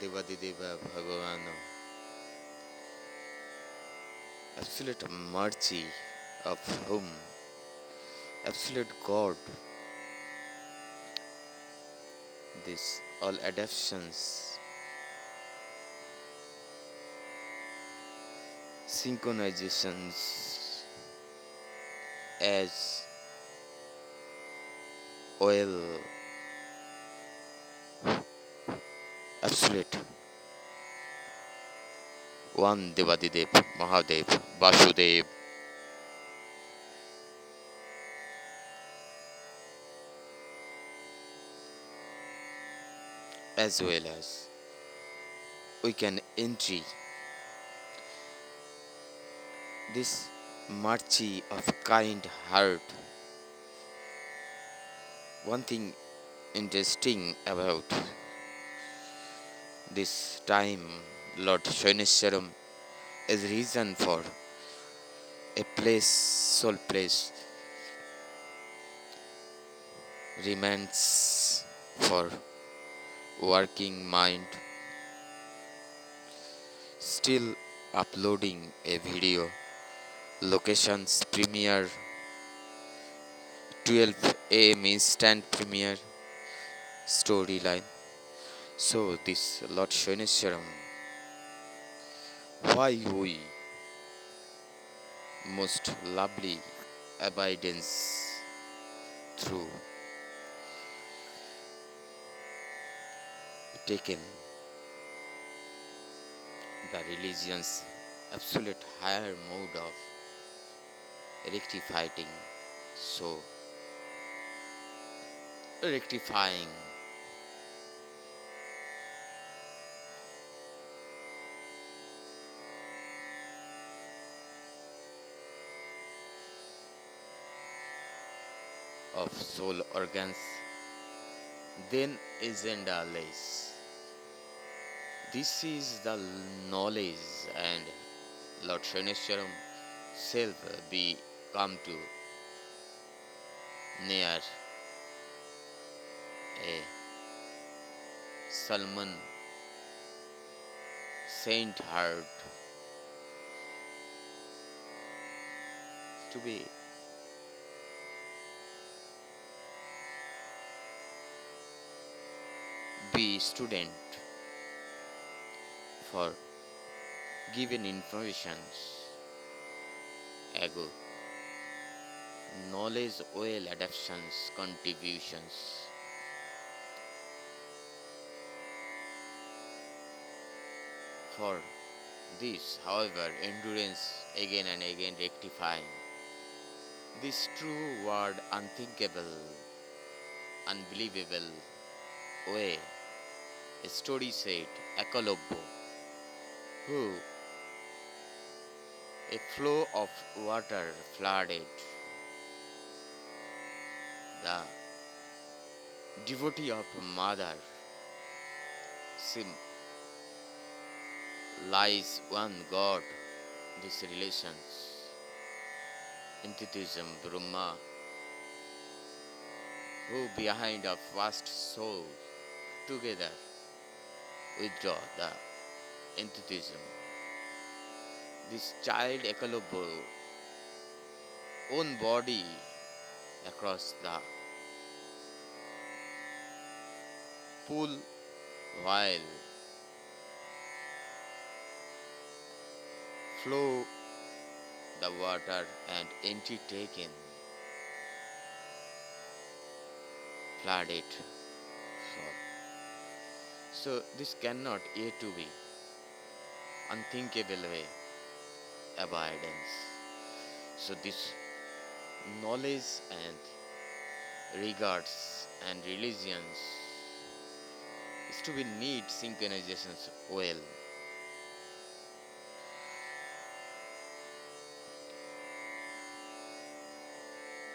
દેવાદિદેવા ભગવાનો absolute mercy of whom? Absolute god. This all adaptations synchronizations as oil absolute one Devadidev, Mahadev, Vasudev. As well as we can entry this mercy of kind heart. One thing interesting about this time Lord Shaineswaram is reason for a place, soul place remains for working mind. Still uploading a video. Locations premiere 12 am instant premiere storyline. So this Lord Shaineswaram why we most lovely abidance through taken the religion's absolute higher mode of rectifying so rectifying of soul organs, then agenda less. This is the knowledge and Lord Shaneswaram self be come to near a Salman Saint Heart to be be student for given informations ago knowledge well adaptations contributions for this however endurance again and again rectifying this true word unthinkable unbelievable way a story said Akalobbo, who a flow of water flooded the devotee of mother sim lies one God, these relations, enthusiasm, Brahma, who behind a vast soul together withdraw the enthusiasm. This child Ekalobho own body across the pool while flow the water and empty taken flood it so this cannot yet to be unthinkable way abundance so this knowledge and regards and religions is to be need synchronizations well.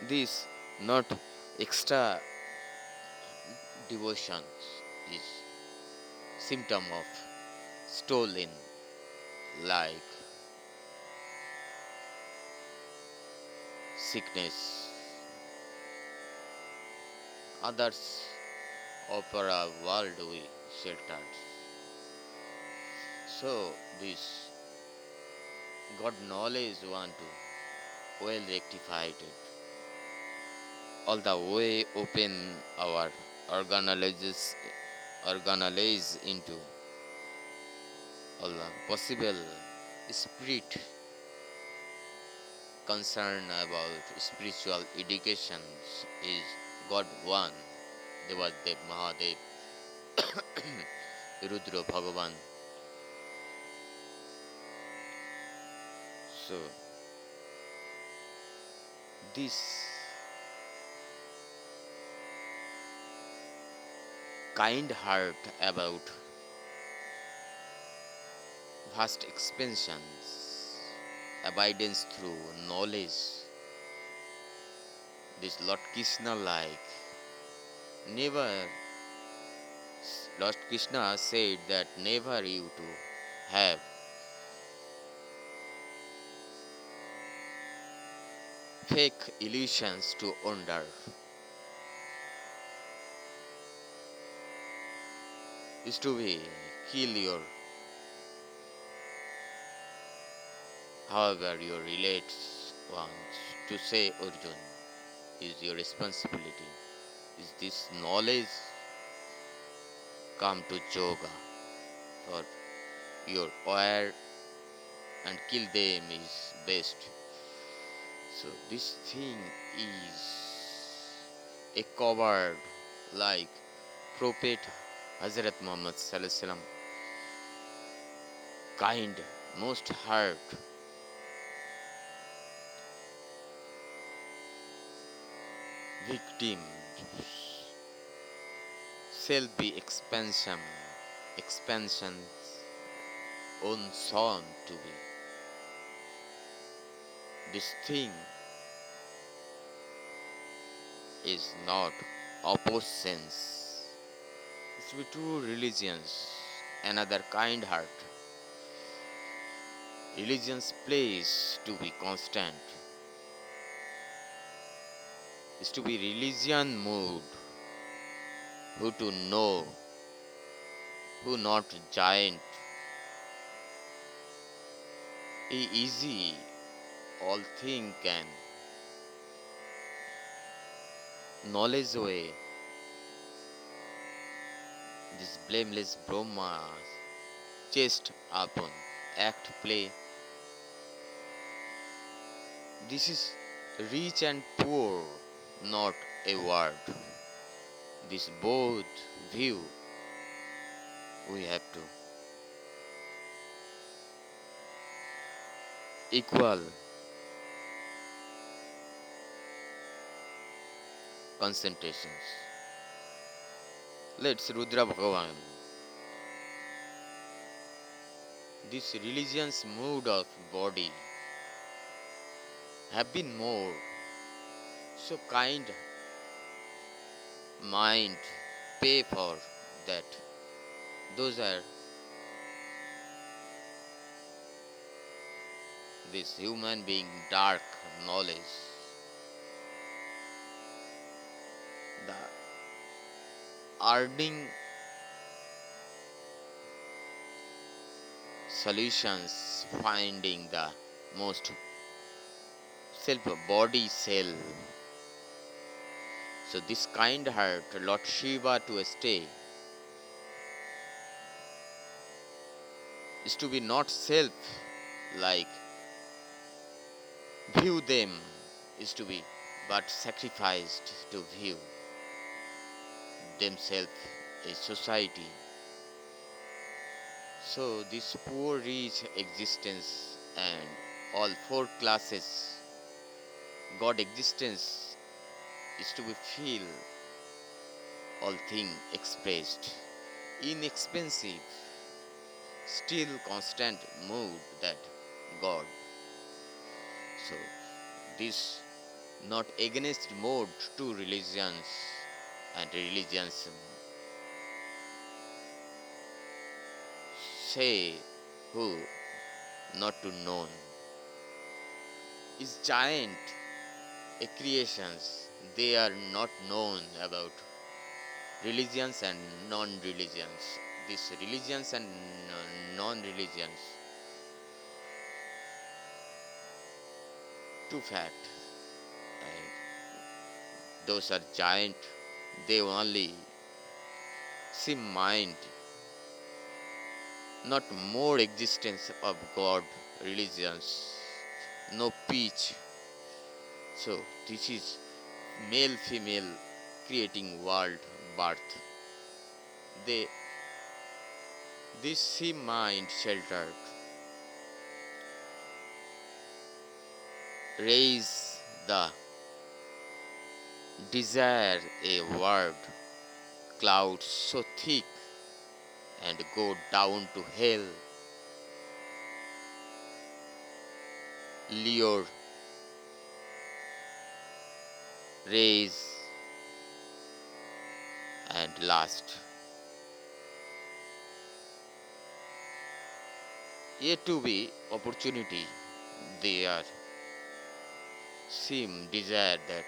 This not extra devotions is symptom of stolen like sickness others offer a world we shelters. So this god knowledge want to well rectified it. All the way open our organelles organelles into all the possible spirit concern about spiritual educations is God one Devadev Mahadev Rudra Bhagavan so this kind heart about vast expansions, abidance through knowledge. This Lord Krishna like. Never, Lord Krishna said that never you to have fake illusions to wander. Is to be kill your however your relates wants to say Arjun is your responsibility. Is this knowledge come to yoga or your aware and kill them is best. So this thing is a covered like Prophet Hazrat Muhammad Wasallam kind, most heart. Victims shall be expansion expansion's own son to be. This thing is not oppositions it's be two religions another kind heart. Religion's place to be constant. Is to be religion mood. Who to know? Who not giant? E easy all thing can knowledge way this blameless brahma chest upon act play this is rich and poor not a word. This both view we have to equal concentrations. Let's Rudra Bhagavan. This religion's mood of body have been more so kind. Mind pay for that. Those are this human being dark knowledge earning solutions finding the most self body cell. So this kind heart lord shiva to stay is to be not self like view them is to be but sacrificed to view themselves a society. So this poor rich existence and all four classes god existence is to be feel all thing expressed. Inexpensive still constant mood that god. So this not against mode to religions and religions um, say who not to known is giant a creations they are not known about religions and non-religions. These religions and non-religions two fact and those are giant they only see mind not more existence of god religions no peace. So this is male female creating world birth. They this see mind sheltered raise the desire a word cloud so thick and go down to hell. Lure raise and last. A to be opportunity they are seem desire that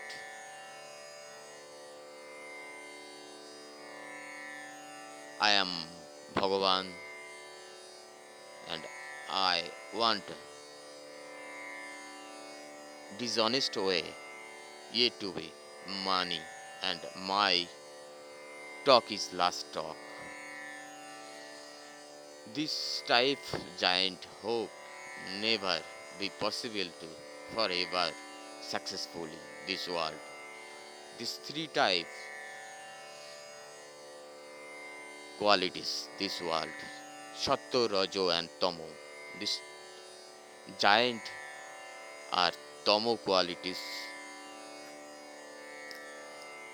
Bhagavan and I want dishonest way yet to be money and my talk is last talk. This type giant hope never be possible to forever successfully this world. These three type qualities this world Sattva, Rajo and Tamo. This giant are Tamo qualities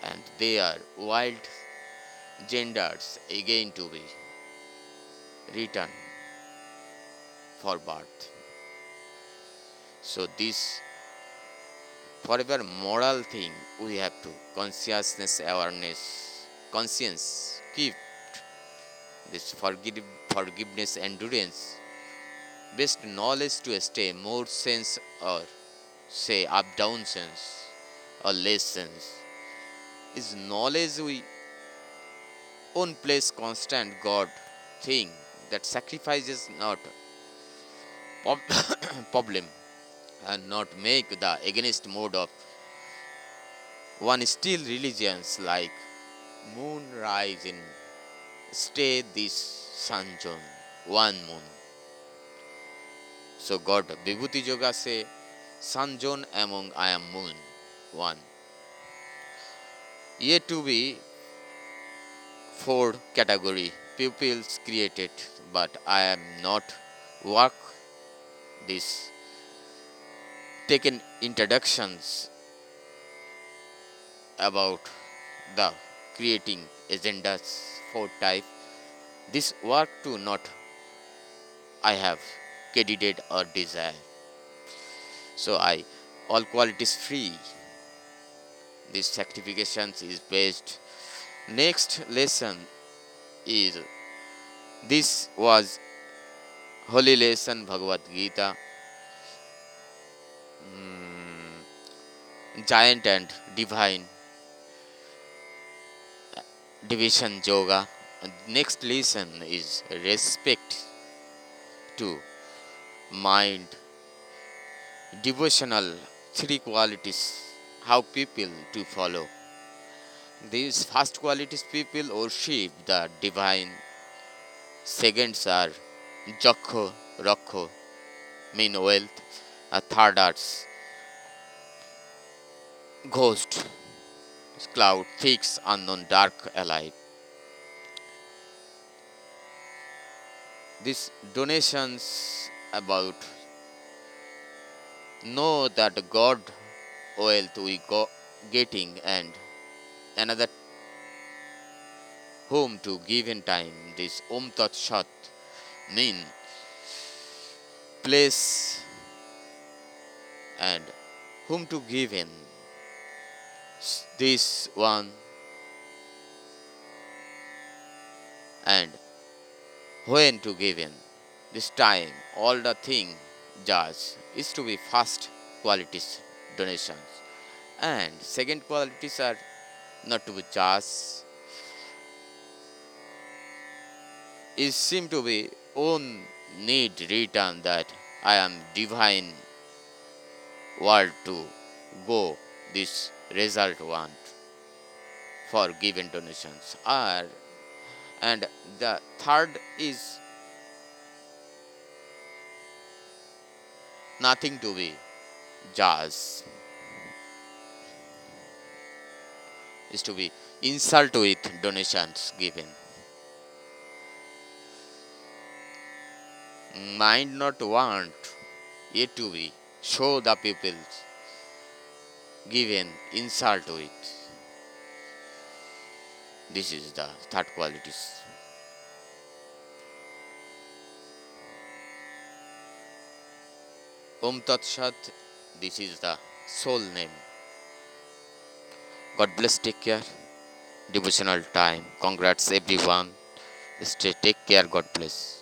and they are wild genders again to be returned for birth. So this forever moral thing we have to consciousness awareness conscience keep this forgive, forgiveness endurance best knowledge to stay more sense or say up down sense or less sense. Is knowledge we own place constant god thing that sacrifices not problem and not make the against mode of one still religions like moon rise in stay this zone one moon. So god vibhuti yoga say zone among i am moon one. Yet to be four category pupils created but i am not work this. Taken introductions about the creating agendas for type. This work to not i have candidate or desire. So i all qualities free. This certifications is based. Next lesson is this was holy lesson Bhagavad Gita. Mm, giant and divine division yoga. Next lesson is respect to mind, devotional three qualities how people to follow. These first qualities people worship the divine. Seconds are Jakho, Rakho, mean wealth. A third arts, ghost, cloud, thick, unknown, dark, alive. These donations about know that God wealth we go getting and another whom to give in time this Om Tat Shat mean place and whom to give in this one. And when to give in? This time all the thing judge is to be first qualities donations. And second qualities are not to be judged is seem to be own need return that I am divine world to go this result want for given donations are and the third is nothing to be judged is to be insult with donations given. Mind not want yet to be show the people given insult with this is the third qualities Om Tat Shat, this is the soul name. God bless, take care. Devotional time. Congrats everyone. Stay, take care. God bless.